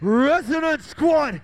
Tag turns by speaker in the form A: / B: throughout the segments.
A: Resonant Squad.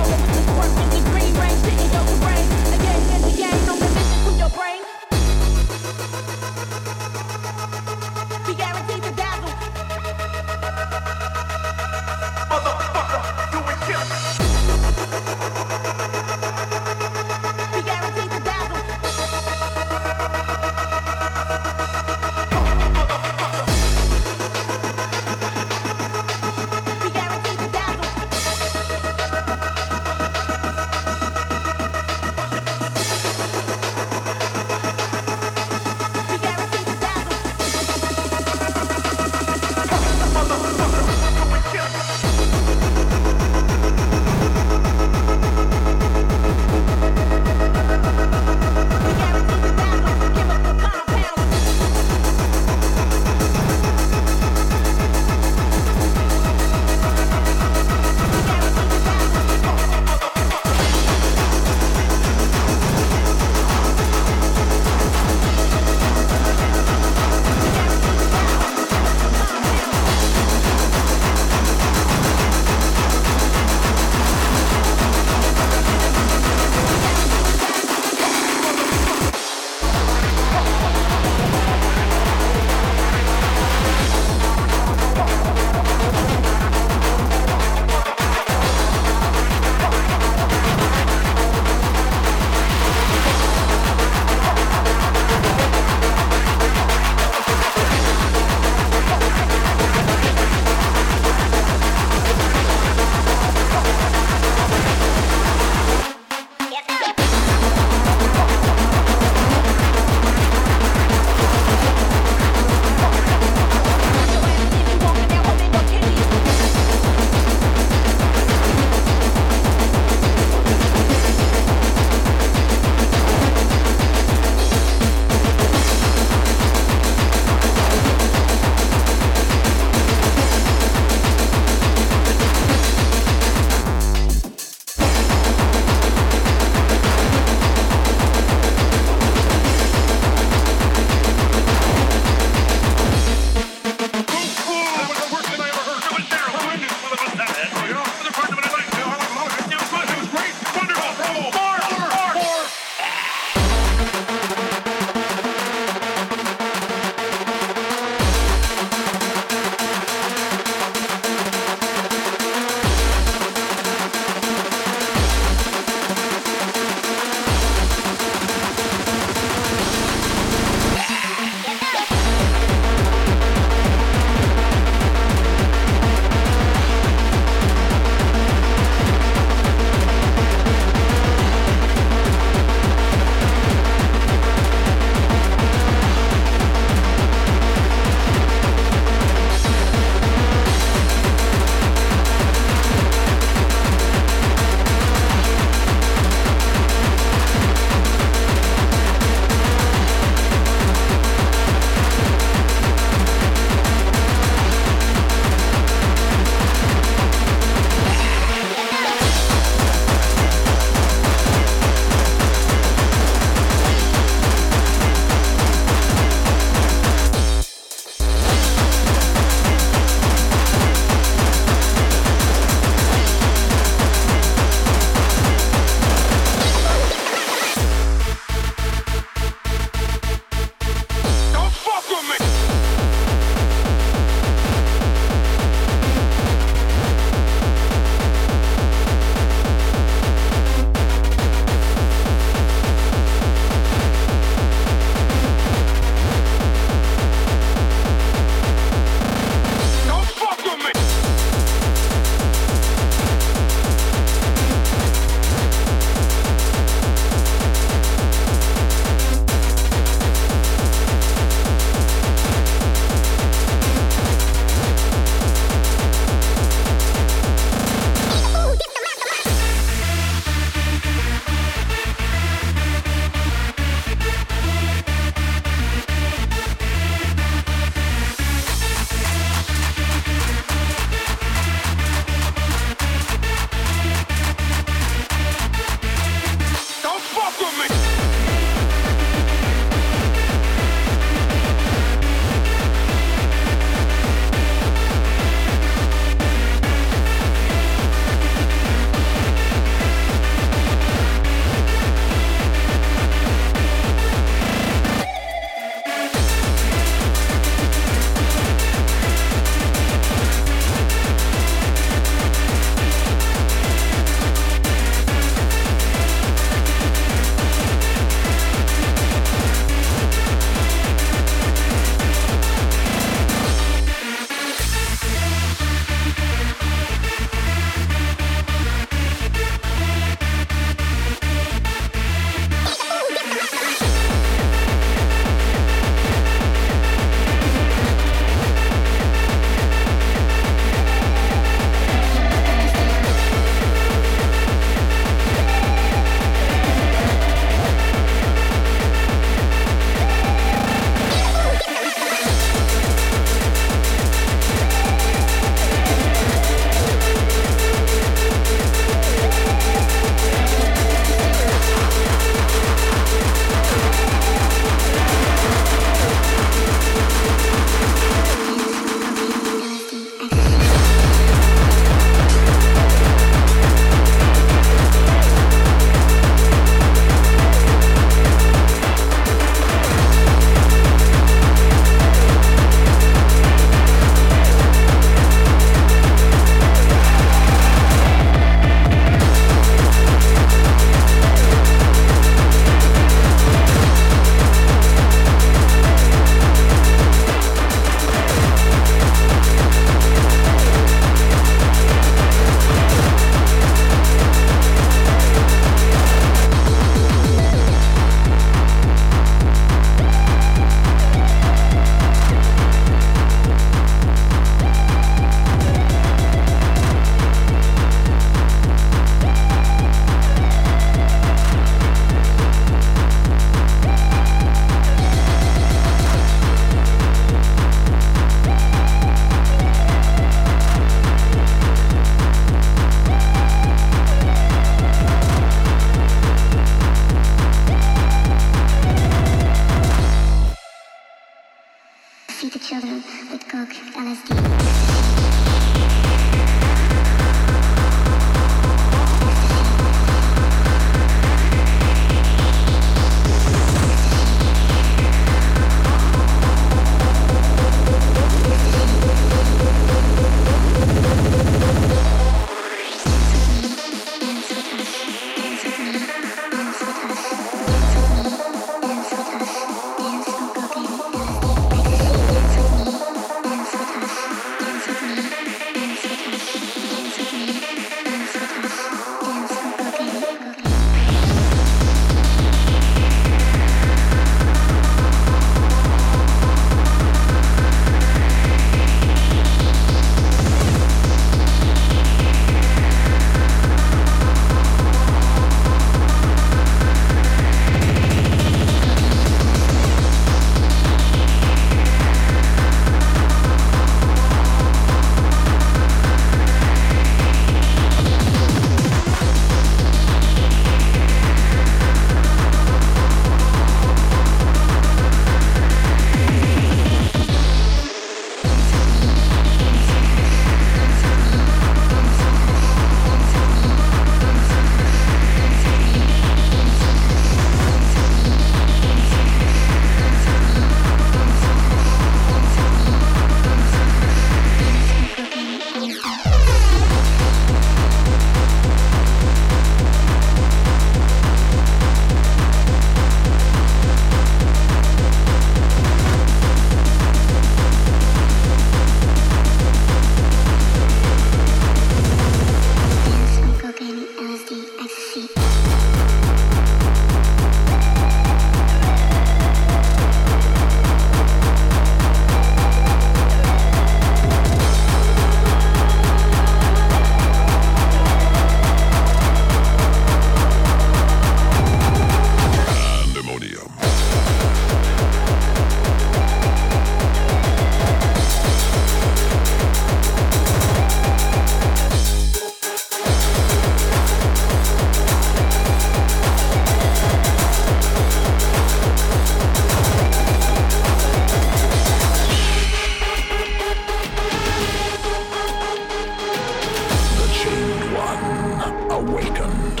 B: awakened.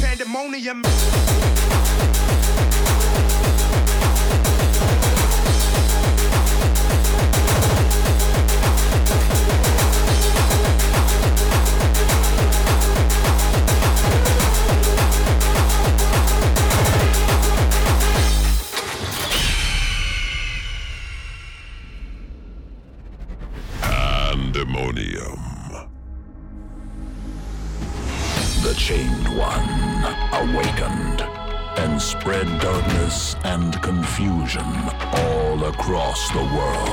C: Pandemonium.
B: the world.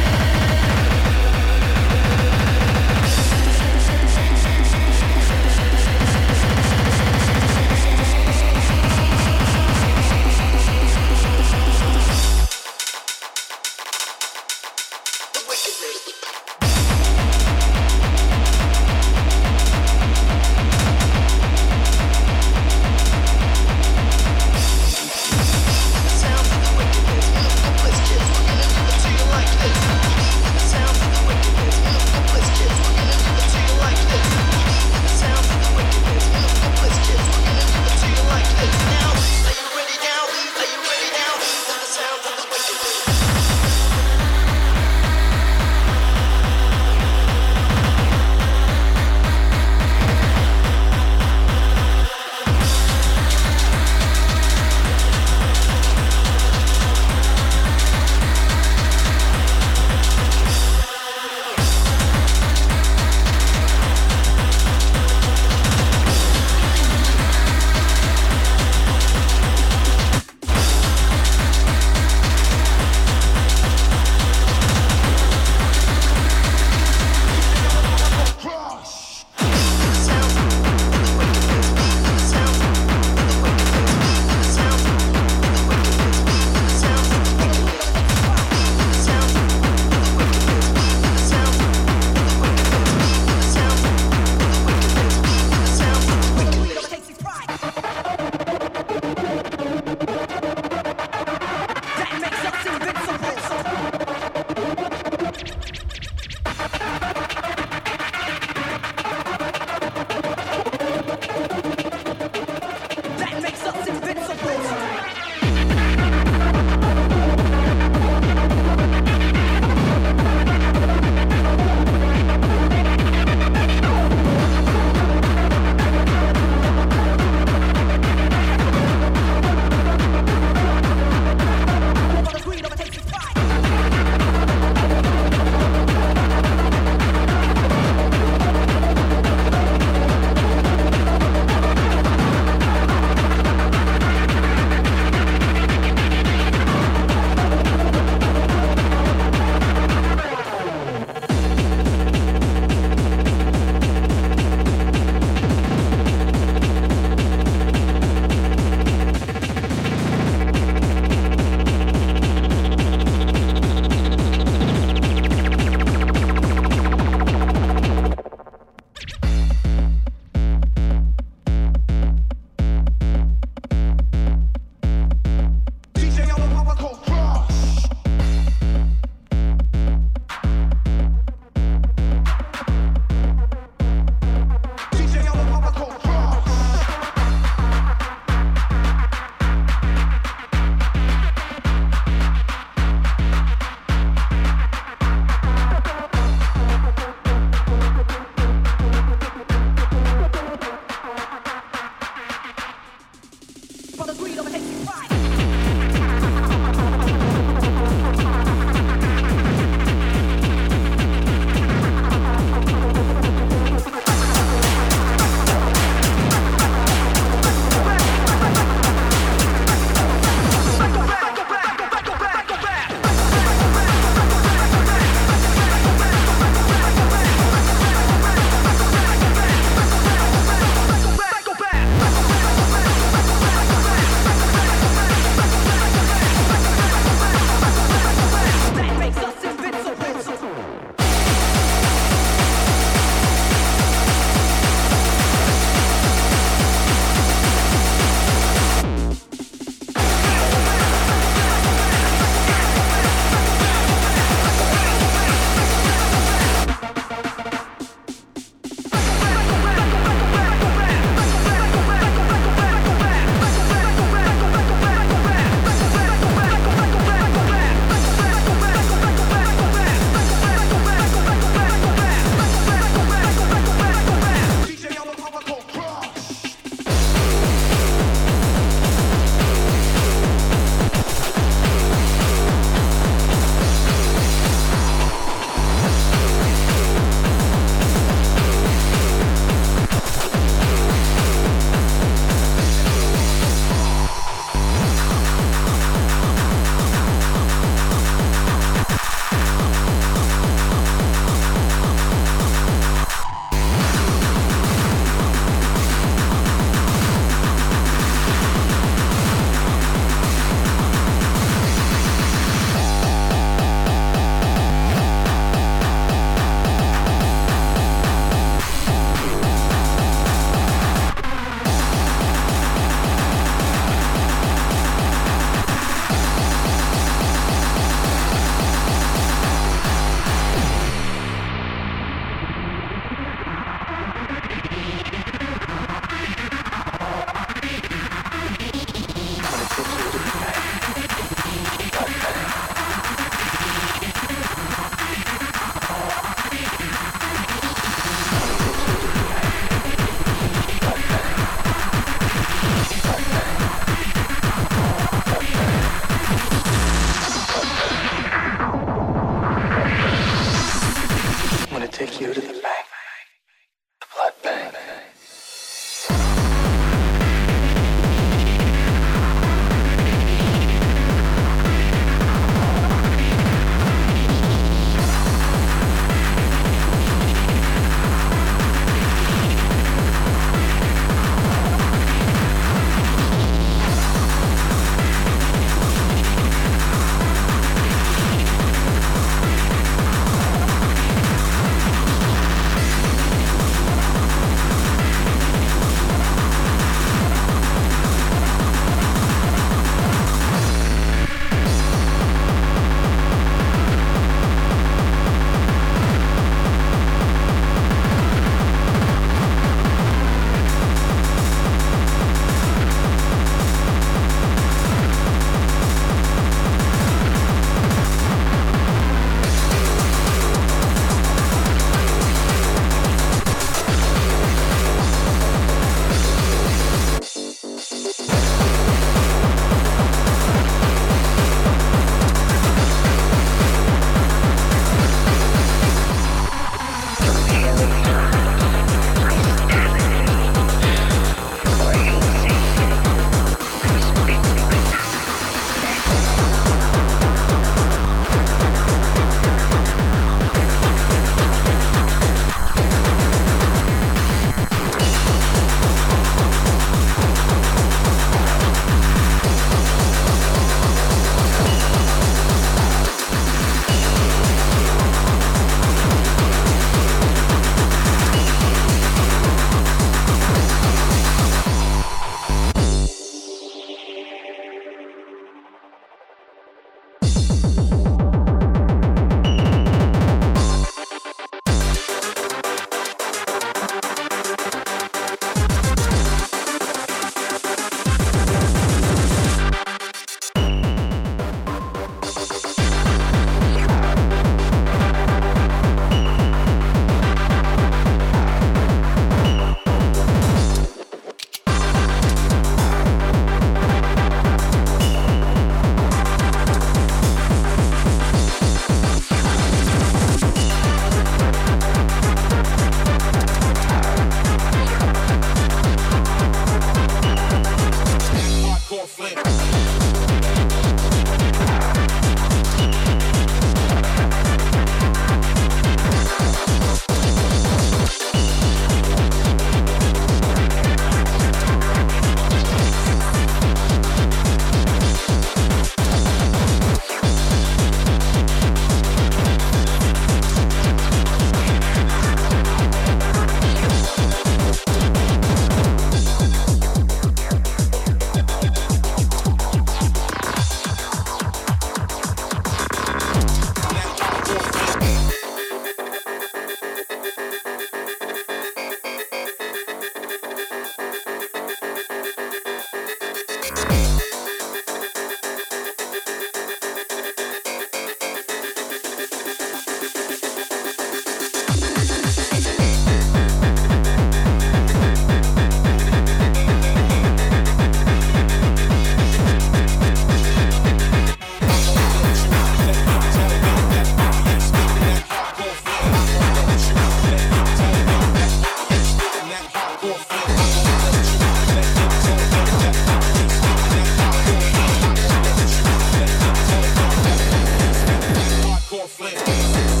D: Jesus.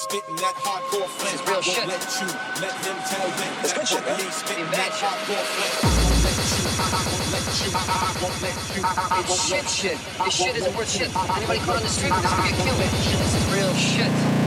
D: spitting that hardcore
E: flint. I won't shit. let you let them tell them
D: that what shit, they
E: spitting that hardcore flint. I won't let you. I won't let you. It's shit, shit. This shit isn't worth shit. Anybody caught on the street is gonna get killed. This is real shit.